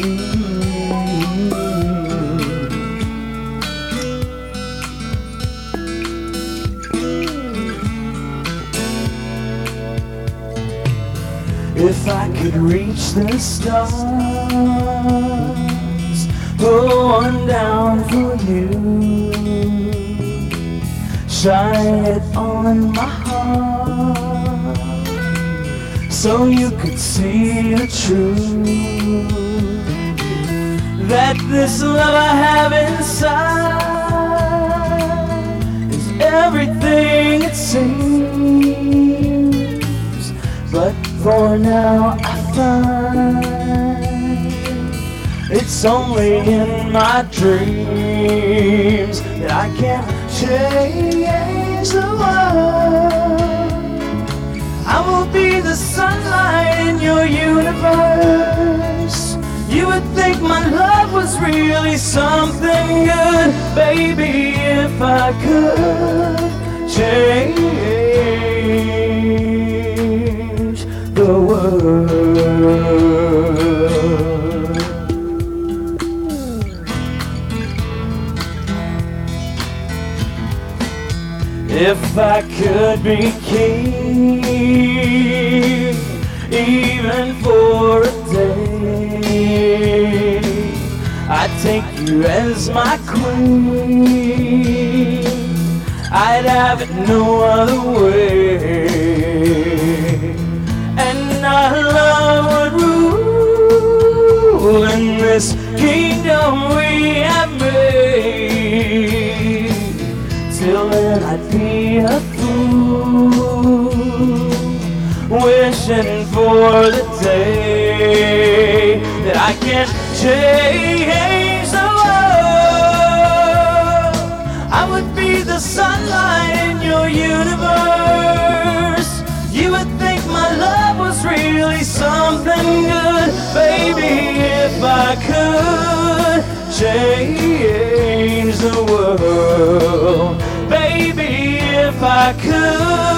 If I could reach the stars, going down for you. Shine it on my heart, so you could see the truth. That this love I have inside is everything it seems. But for now I find it's only in my dreams that I can change the world. I will be the sunlight in your universe. Think my love was really something good, baby, if I could change the world. If I could be king, even for a day, take you as my queen. I'd have it no other way, and our love would rule in this kingdom we have made. Till then I'd be a fool Wishing for the day That I can change I would be the sunlight in your universe. You would think my love was really something good. Baby, if I could change the world. Baby, if I could